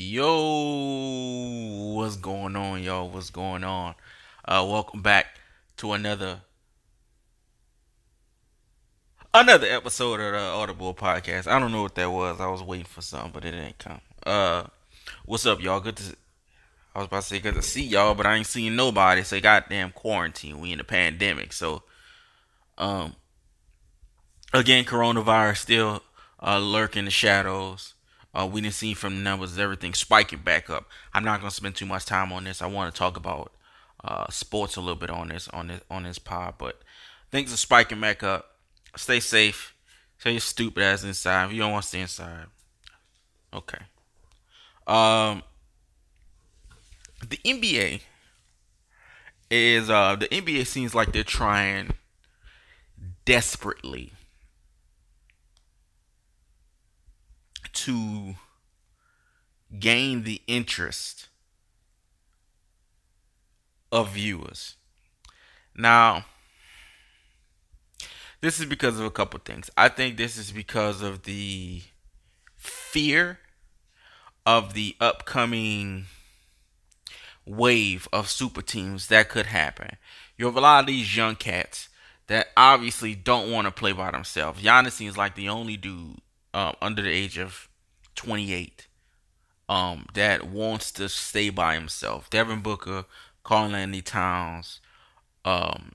Yo, what's going on, y'all? What's going on? Uh, welcome back to another another episode of the Audible podcast. I don't know what that was. I was waiting for something, but it didn't come. Uh, what's up, y'all? Good to. I was about to say good to see y'all, but I ain't seeing nobody. Say goddamn quarantine. We in the pandemic, so um, again, coronavirus still uh lurking the shadows. Uh, we didn't see from the numbers everything spiking back up. I'm not gonna spend too much time on this. I want to talk about uh, sports a little bit on this on this on this pod, but things are spiking back up. Stay safe. Stay your stupid ass inside. If you don't want to stay inside, okay. Um, the NBA is uh the NBA seems like they're trying desperately to gain the interest of viewers. Now, this is because of a couple things. I think this is because of the fear of the upcoming wave of super teams that could happen. You have a lot of these young cats that obviously don't want to play by themselves. Giannis seems like the only dude uh, under the age of 28 um, that wants to stay by himself. Devin Booker, Karl-Anthony Towns, um,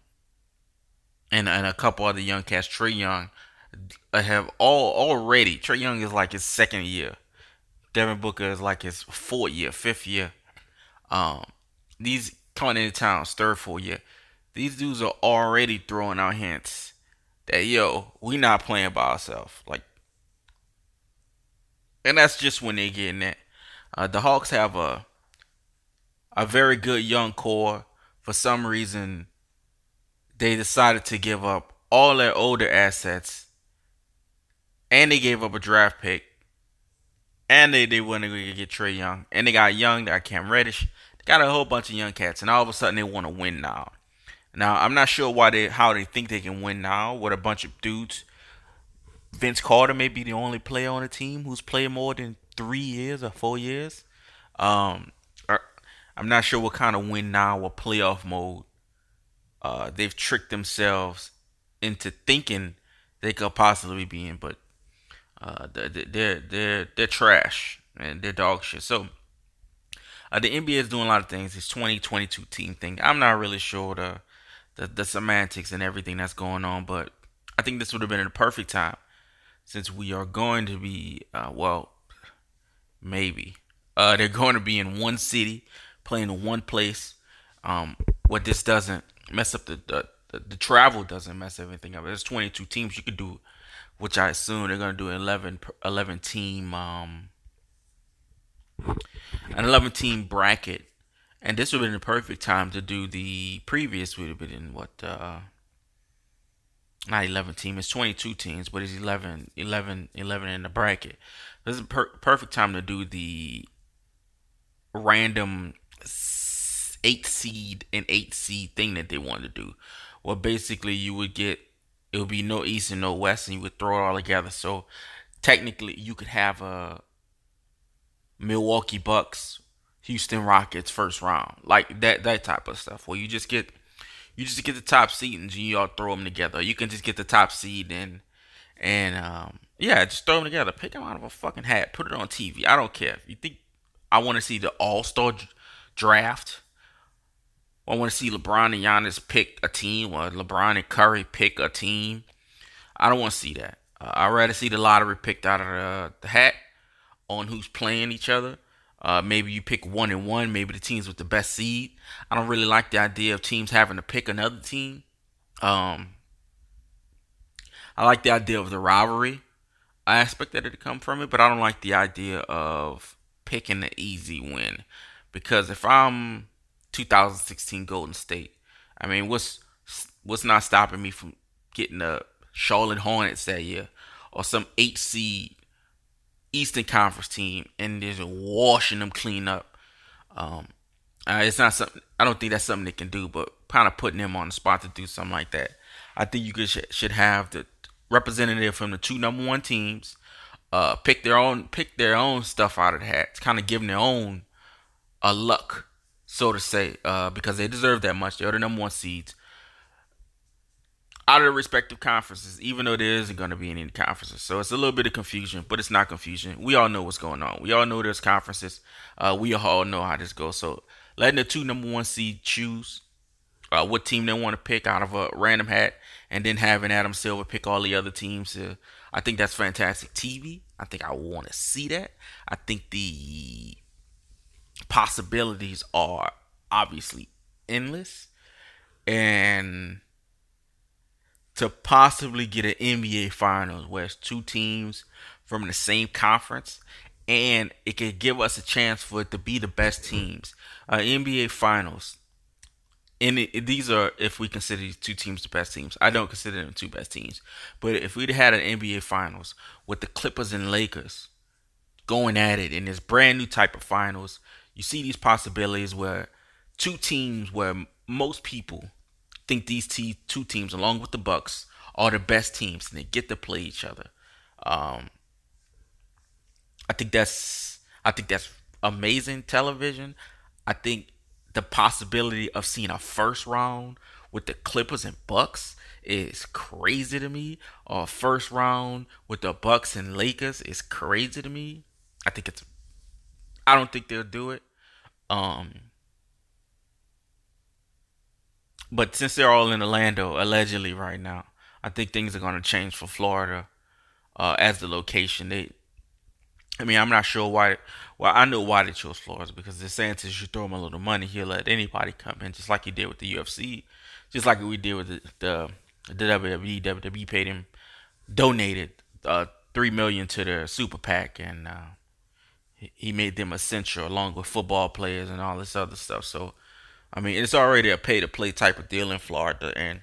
and and a couple other young cats. Trae Young have all already. Trae Young is like his second year. Devin Booker is like his fourth year, fifth year. Um, these Karl-Anthony Towns, third, fourth year. These dudes are already throwing out hints that yo, we not playing by ourselves. Like and that's just when they're getting it. Uh, the Hawks have a a very good young core. For some reason, they decided to give up all their older assets, and they gave up a draft pick, and they they wanted to get Trae Young, and they got Young, they got Cam Reddish, they got a whole bunch of young cats, and all of a sudden they want to win now. Now I'm not sure why they how they think they can win now with a bunch of dudes Vince Carter may be the only player on the team who's played more than three years or four years. Um, er, I'm not sure what kind of win now or playoff mode uh, they've tricked themselves into thinking they could possibly be in, but uh, they're they're they're trash and they're dog shit. So uh, the NBA is doing a lot of things. It's 2022 team thing. I'm not really sure the, the the semantics and everything that's going on, but I think this would have been a perfect time since we are going to be, uh, well, maybe uh, they're going to be in one city, playing in one place. Um, what this doesn't mess up the, the the, the travel doesn't mess everything up. There's 22 teams you could do, which I assume they're gonna do 11 11 team um an 11 team bracket, and this would have been the perfect time to do the previous would have been in what uh not 11 team it's 22 teams but it's 11 11 11 in the bracket. This is a per- perfect time to do the random 8 seed and 8 seed thing that they wanted to do. Well basically you would get it would be no east and no west and you would throw it all together. So technically you could have a milwaukee bucks houston rockets first round like that that type of stuff where you just get you just get the top seed and you all throw them together. You can just get the top seed and and um, yeah, just throw them together. Pick them out of a fucking hat. Put it on TV. I don't care. If you think I want to see the All Star draft, I want to see LeBron and Giannis pick a team, or LeBron and Curry pick a team. I don't want to see that. Uh, I'd rather see the lottery picked out of the, the hat on who's playing each other uh, maybe you pick one and one, maybe the teams with the best seed. I don't really like the idea of teams having to pick another team. Um, I like the idea of the rivalry aspect that it come from it, but I don't like the idea of picking the easy win. Because if I'm 2016 Golden State, I mean, what's what's not stopping me from getting the Charlotte Hornets that year or some eight seed Eastern Conference team and just washing them clean up. Um, uh, it's not something. I don't think that's something they can do, but kind of putting them on the spot to do something like that. I think you could should have the representative from the two number one teams, uh, pick their own pick their own stuff out of the hat. Kind of giving their own a uh, luck, so to say, uh, because they deserve that much. They're the number one seeds out of the respective conferences, even though there isn't going to be any conferences. So it's a little bit of confusion, but it's not confusion. We all know what's going on. We all know there's conferences. Uh, we all know how this goes. So letting the two number one seed choose uh, what team they want to pick out of a random hat, and then having Adam Silver pick all the other teams. Uh, I think that's fantastic TV. I think I want to see that. I think the possibilities are obviously endless, and to possibly get an NBA Finals where it's two teams from the same conference, and it could give us a chance for it to be the best teams. Uh, NBA Finals, and it, these are if we consider these two teams the best teams. I don't consider them two best teams, but if we'd had an NBA Finals with the Clippers and Lakers going at it in this brand new type of finals, you see these possibilities where two teams where most people think these two teams, along with the Bucks, are the best teams, and they get to play each other. Um, I think that's I think that's amazing television. I think the possibility of seeing a first round with the Clippers and Bucks is crazy to me. Or first round with the Bucks and Lakers is crazy to me. I think it's I don't think they'll do it. Um but since they're all in Orlando, allegedly right now, I think things are going to change for Florida uh, as the location. They, I mean, I'm not sure why. Well, I know why they chose Florida because the DeSantis, you throw him a little money, he'll let anybody come in, just like he did with the UFC, just like we did with the the, the WWE. WWE paid him, donated uh, three million to their super PAC, and uh, he made them essential along with football players and all this other stuff. So I mean, it's already a pay to play type of deal in Florida. And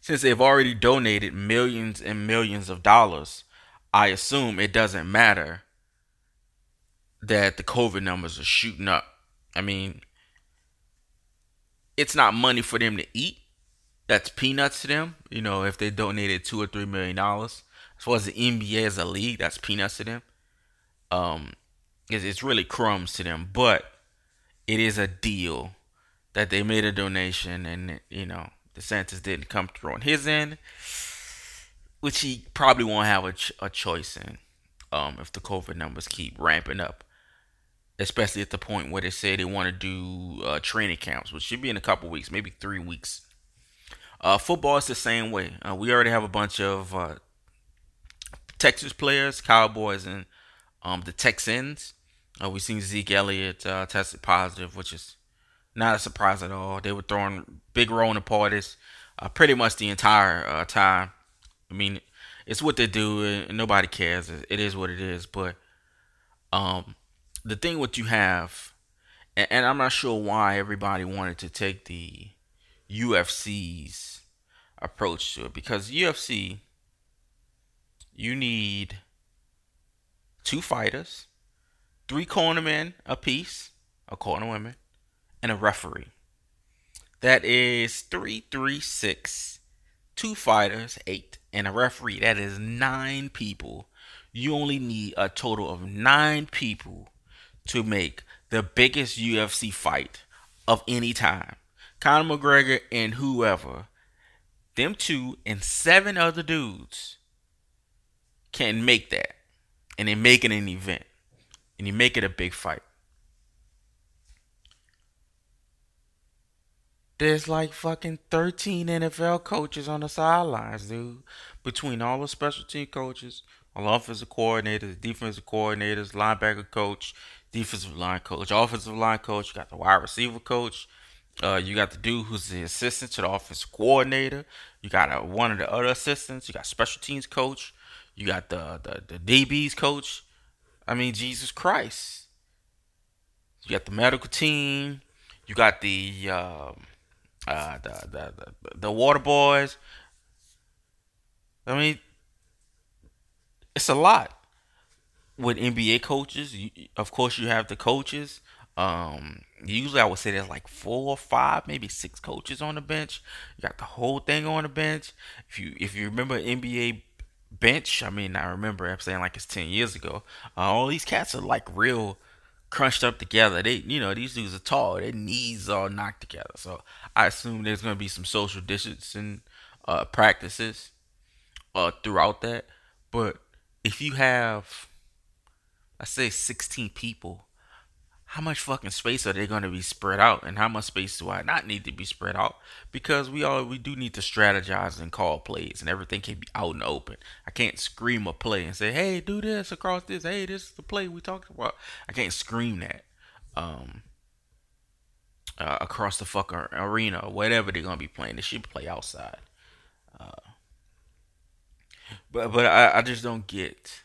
since they've already donated millions and millions of dollars, I assume it doesn't matter that the COVID numbers are shooting up. I mean, it's not money for them to eat. That's peanuts to them. You know, if they donated two or three million dollars, as far as the NBA as a league, that's peanuts to them. Um, it's, it's really crumbs to them. But it is a deal that they made a donation and you know the DeSantis didn't come through on his end, which he probably won't have a, ch- a choice in um, if the COVID numbers keep ramping up, especially at the point where they say they want to do uh, training camps, which should be in a couple weeks, maybe three weeks. Uh, football is the same way. Uh, we already have a bunch of uh, Texas players, Cowboys, and um, the Texans uh, we seen Zeke Elliott uh, tested positive, which is not a surprise at all. They were throwing big rolling parties uh, pretty much the entire uh, time. I mean, it's what they do, and nobody cares. It is what it is. But um, the thing what you have, and, and I'm not sure why everybody wanted to take the UFC's approach to it, because UFC, you need two fighters three cornermen apiece, a corner women, and a referee. That is three, three, six, two fighters, eight, and a referee. That is nine people. You only need a total of nine people to make the biggest UFC fight of any time. Conor McGregor and whoever, them two and seven other dudes can make that. And they make it an event and you make it a big fight. There's like fucking 13 NFL coaches on the sidelines, dude. Between all the special team coaches, all offensive coordinators, defensive coordinators, linebacker coach, defensive line coach, offensive line coach, you got the wide receiver coach, uh, you got the dude who's the assistant to the offensive coordinator. You got uh, one of the other assistants. You got special teams coach. You got the the, the DBs coach. I mean, Jesus Christ. You got the medical team. You got the uh, uh, the, the, the the water boys. I mean, it's a lot with NBA coaches. You, of course, you have the coaches. Um, usually, I would say there's like four or five, maybe six coaches on the bench. You got the whole thing on the bench. If you if you remember NBA bench. I mean, I remember I'm saying like it's ten years ago. Uh, all these cats are like real crunched up together. They, you know, these dudes are tall. Their knees are knocked together. So I assume there's going to be some social distancing uh, practices uh, throughout that. But if you have, I say, 16 people how much fucking space are they going to be spread out and how much space do i not need to be spread out? Because we all we do need to strategize and call plays and everything can be out and open. I can't scream a play and say hey do this across this. Hey this is the play we talked about. I can't scream that um uh, across the fucking arena or whatever they're gonna be playing. They should play outside. Uh, but but I, I just don't get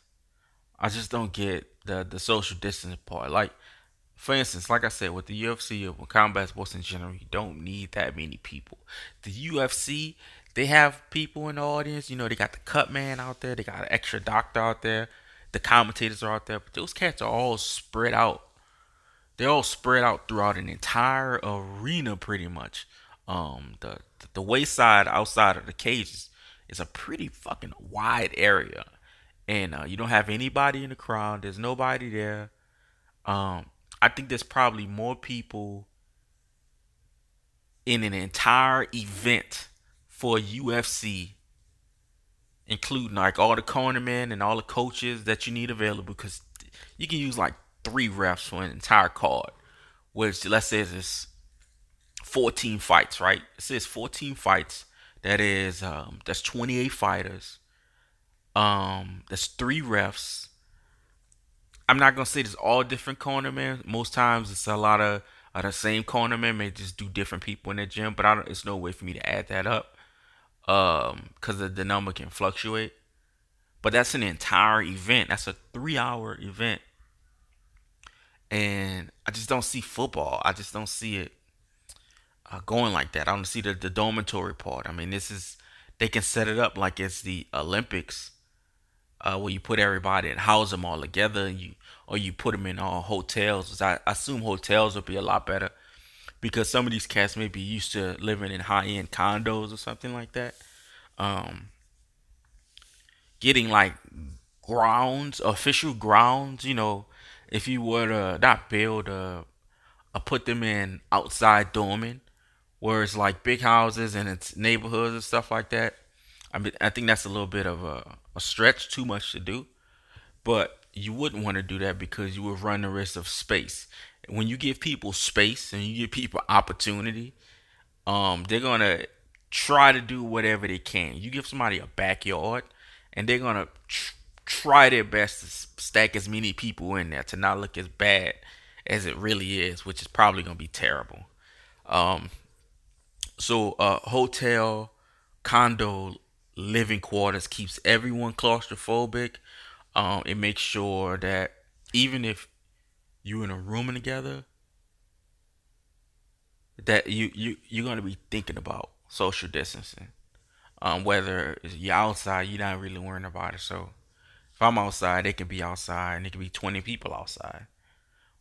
i just don't get the the social distance part. Like for instance, like I said, with the UFC or with combat sports in general, you don't need that many people. The UFC, they have people in the audience. You know, they got the cut man out there, they got an extra doctor out there, the commentators are out there, but those cats are all spread out. They're all spread out throughout an entire arena, pretty much. Um, the the wayside outside of the cages is a pretty fucking wide area, and uh, you don't have anybody in the crowd. There's nobody there. Um, I think there's probably more people in an entire event for UFC, including like all the cornermen and all the coaches that you need available, because you can use like three refs for an entire card. Which let's say it's 14 fights, right? It says 14 fights. That is um, that's 28 fighters. Um, that's three refs. I'm not gonna say it's all different cornermen. Most times it's a lot of, of the same cornermen may just do different people in the gym, but I don't, it's no way for me to add that up, um, because the, the number can fluctuate. But that's an entire event. That's a three-hour event, and I just don't see football. I just don't see it uh, going like that. I don't see the the dormitory part. I mean, this is they can set it up like it's the Olympics uh, where you put everybody and house them all together, and you or you put them in uh, hotels. I, I assume hotels would be a lot better because some of these cats may be used to living in high end condos or something like that. Um, getting like grounds, official grounds, you know, if you were to not build a, a put them in outside dorming, where it's like big houses and it's neighborhoods and stuff like that. I mean, I think that's a little bit of a, a stretch, too much to do. But you wouldn't want to do that because you would run the risk of space. When you give people space and you give people opportunity, um, they're gonna try to do whatever they can. You give somebody a backyard, and they're gonna tr- try their best to stack as many people in there to not look as bad as it really is, which is probably gonna be terrible. Um, so, uh, hotel, condo living quarters keeps everyone claustrophobic. Um, it makes sure that even if you're in a room together, that you you you're gonna be thinking about social distancing. Um, whether you're outside, you're not really worrying about it. So if I'm outside, it can be outside, and it can be 20 people outside.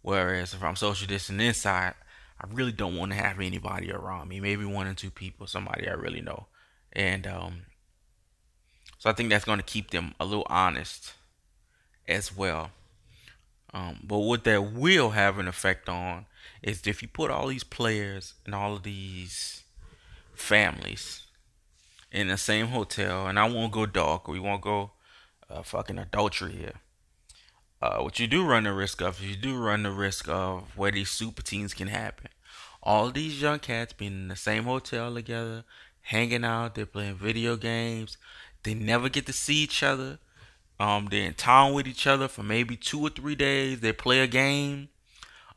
Whereas if I'm social distancing inside, I really don't want to have anybody around me. Maybe one or two people, somebody I really know, and um, so I think that's going to keep them a little honest as well. Um, but what that will have an effect on is if you put all these players and all of these families in the same hotel, and I won't go dark, we won't go uh, fucking adultery here. Uh, what you do run the risk of, you do run the risk of where these super teams can happen. All these young cats being in the same hotel together, hanging out, they're playing video games, they never get to see each other. Um, they're in town with each other for maybe two or three days. They play a game.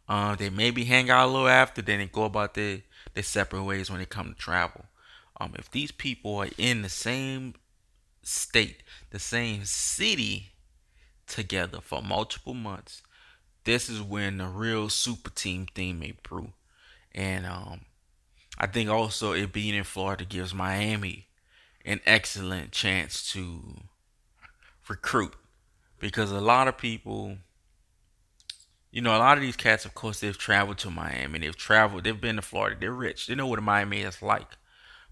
Uh, they maybe hang out a little after. Then they go about their their separate ways when they come to travel. Um, if these people are in the same state, the same city together for multiple months, this is when the real super team thing may brew. And um, I think also it being in Florida gives Miami an excellent chance to recruit. Because a lot of people you know a lot of these cats of course they've traveled to miami. They've traveled they've been to florida. They're rich. They know what miami is like.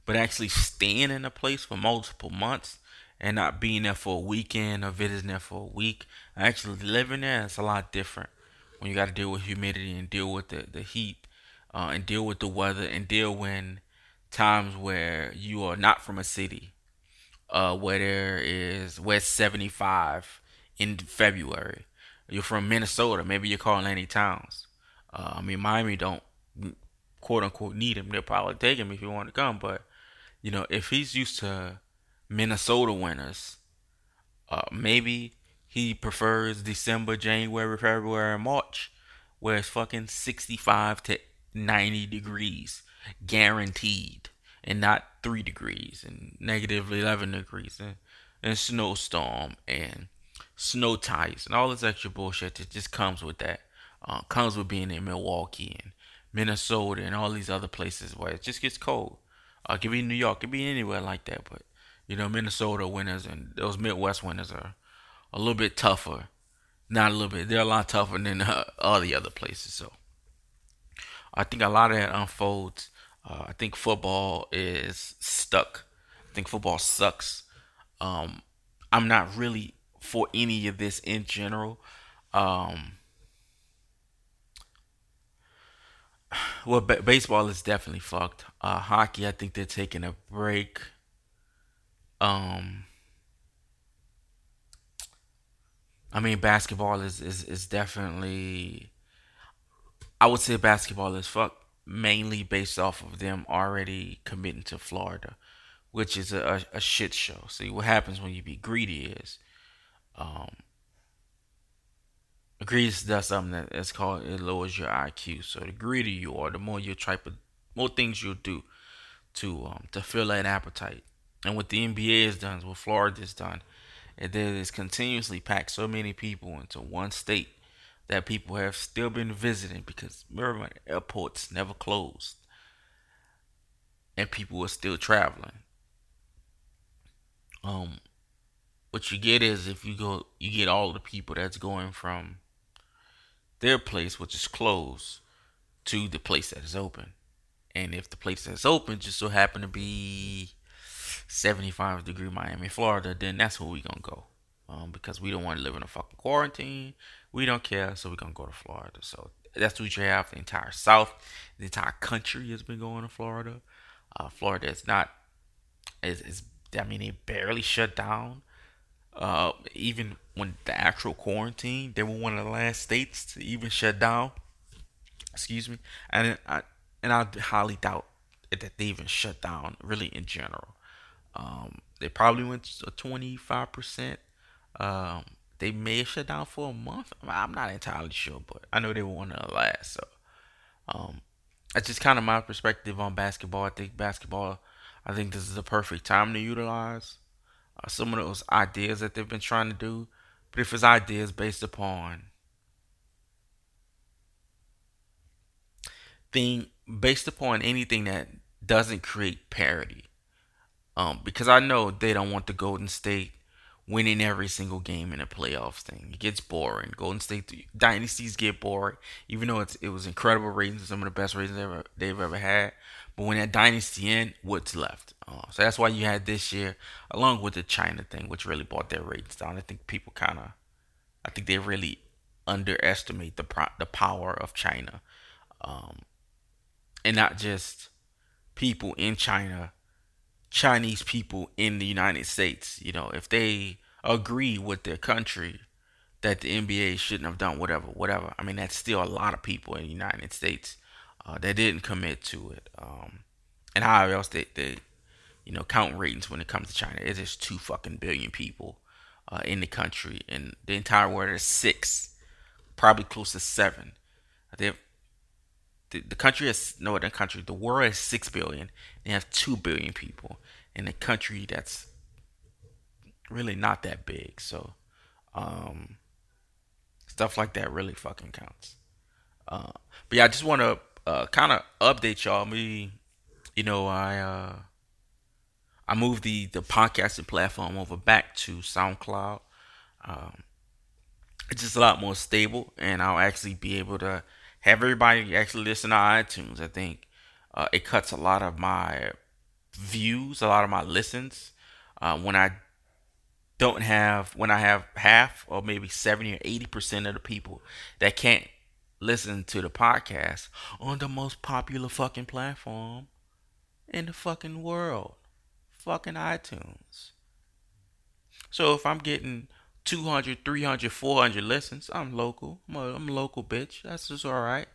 But actually staying in a place for multiple months and not being there for a weekend or visiting there for a week. Actually living there, it's a lot different when you got to deal with humidity and deal with the, the heat uh, and deal with the weather and deal when times where you are not from a city uh, where there is where 75 in February. You're from Minnesota, maybe you're Karl-Anthony Towns. Uh, I mean, Miami don't quote unquote need him. They'll probably take him if you want to come, but you know, if he's used to Minnesota winters, uh, maybe he prefers December, January, February, and March, where it's fucking 65 to 90 degrees guaranteed and not 3 degrees and negative 11 degrees and, and snowstorm and snow tires and all this extra bullshit that just comes with that. Uh, comes with being in Milwaukee and Minnesota and all these other places where it just gets cold. Uh, it could be New York, it could be anywhere like that, but you know, Minnesota winters and those Midwest winters are a little bit tougher. Not a little bit, they're a lot tougher than uh, all the other places. So I think a lot of that unfolds. Uh, I think football is stuck. I think football sucks. Um, I'm not really for any of this in general. Um, well, b- baseball is definitely fucked. Uh, hockey, I think they're taking a break. Um, I mean, basketball is, is, is definitely. I would say basketball is fucked mainly based off of them already committing to Florida, which is a, a, shit show. See, what happens when you be greedy is um, greed does something that is called it lowers your IQ. So the greedier you are, the more you try, to more things you'll do to um, to fill that appetite. And what the NBA has done, what Florida has done, it is continuously packed so many people into one state that people have still been visiting because remember airports never closed and people are still traveling. Um, what you get is if you go, you get all the people that's going from their place, which is closed, to the place that is open. And if the place that's open just so happen to be 75 degree Miami, Florida, then that's where we gonna go. Um, because we don't want to live in a fucking quarantine. We don't care, so we're gonna go to Florida. So that's what you have. The entire South, the entire country has been going to Florida. Uh, Florida is not is, is I mean they barely shut down. Uh, even when the actual quarantine, they were one of the last states to even shut down. Excuse me, and I and I highly doubt that they even shut down really in general. Um, they probably went to twenty five percent. Um, they may shut down for a month. I'm not entirely sure, but I know they of the last. So, um, that's just kind of my perspective on basketball. I think basketball. I think this is the perfect time to utilize uh, some of those ideas that they've been trying to do. But if it's ideas based upon thing based upon anything that doesn't create parity, um, because I know they don't want the Golden State winning every single game in a playoffs thing. It gets boring. Golden State dynasties get boring, even though it's, it was incredible ratings, some of the best ratings ever they've ever had. But when that dynasty end, what's left? Uh, so that's why you had this year, along with the China thing, which really brought their ratings down. I think people kind of, I think they really underestimate the pro- the power of China, um, and not just people in China, Chinese people in the United States. You know, if they agree with their country that the NBA shouldn't have done whatever, whatever. I mean, that's still a lot of people in the United States uh, that didn't commit to it. Um, and how else they, they, you know, count ratings when it comes to China. It's just two fucking billion people uh, in the country, and the entire world is six, probably close to seven. They the, the country has no, the country, the world is six billion. They have two billion people in a country that's really not that big. So, um, stuff like that really fucking counts. Uh, but yeah, I just want to uh, kind of update y'all. Me, you know, I uh, I moved the the podcasting platform over back to SoundCloud. Um, it's just a lot more stable, and I'll actually be able to have everybody actually listen to iTunes. I think uh, it cuts a lot of my views, a lot of my listens. Uh, when I don't have when I have half or maybe 70 or 80% of the people that can't listen to the podcast on the most popular fucking platform in the fucking world. Fucking iTunes. So if I'm getting 200, 300, 400 listens, I'm local. I'm a, I'm a local bitch. That's just alright.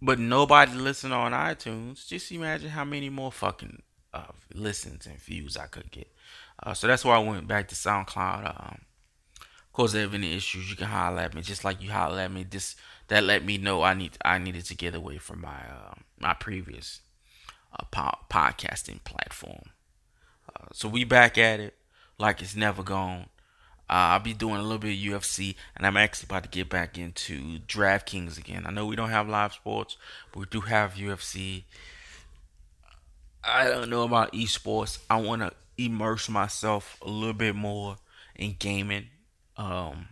But nobody listen on iTunes. Just imagine how many more fucking uh, listens and views I could get. Uh, so that's why I went back to SoundCloud. Um, of course, if any issues, you can holler at me, just like you holler at me. This that let me know I need I needed to get away from my uh, my previous uh, po- podcasting platform. Uh, so we back at it like it's never gone. Uh, I'll be doing a little bit of UFC, and I'm actually about to get back into DraftKings again. I know we don't have live sports, but we do have UFC. I don't know about esports. I want to immerse myself a little bit more in gaming. Um,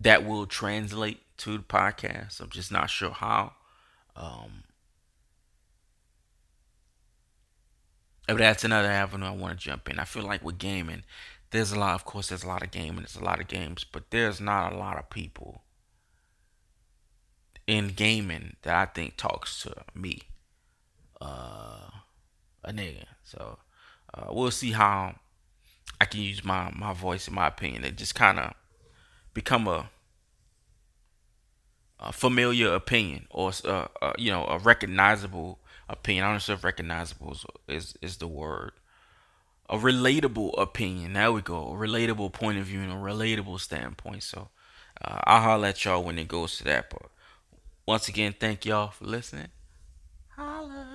that will translate to the podcast. I'm just not sure how. Um, but that's another avenue I want to jump in. I feel like with gaming, there's a lot. Of course, there's a lot of gaming. There's a lot of games, but there's not a lot of people in gaming that I think talks to me, uh, a nigga. So uh, we'll see how I can use my my voice and my opinion to just kind of become a, a, familiar opinion or uh, uh, you know a recognizable opinion. I don't know if recognizable is, is is the word. A relatable opinion. There we go. A relatable point of view and a relatable standpoint. So uh, I'll holler at y'all when it goes to that. But once again, thank y'all for listening. Holla.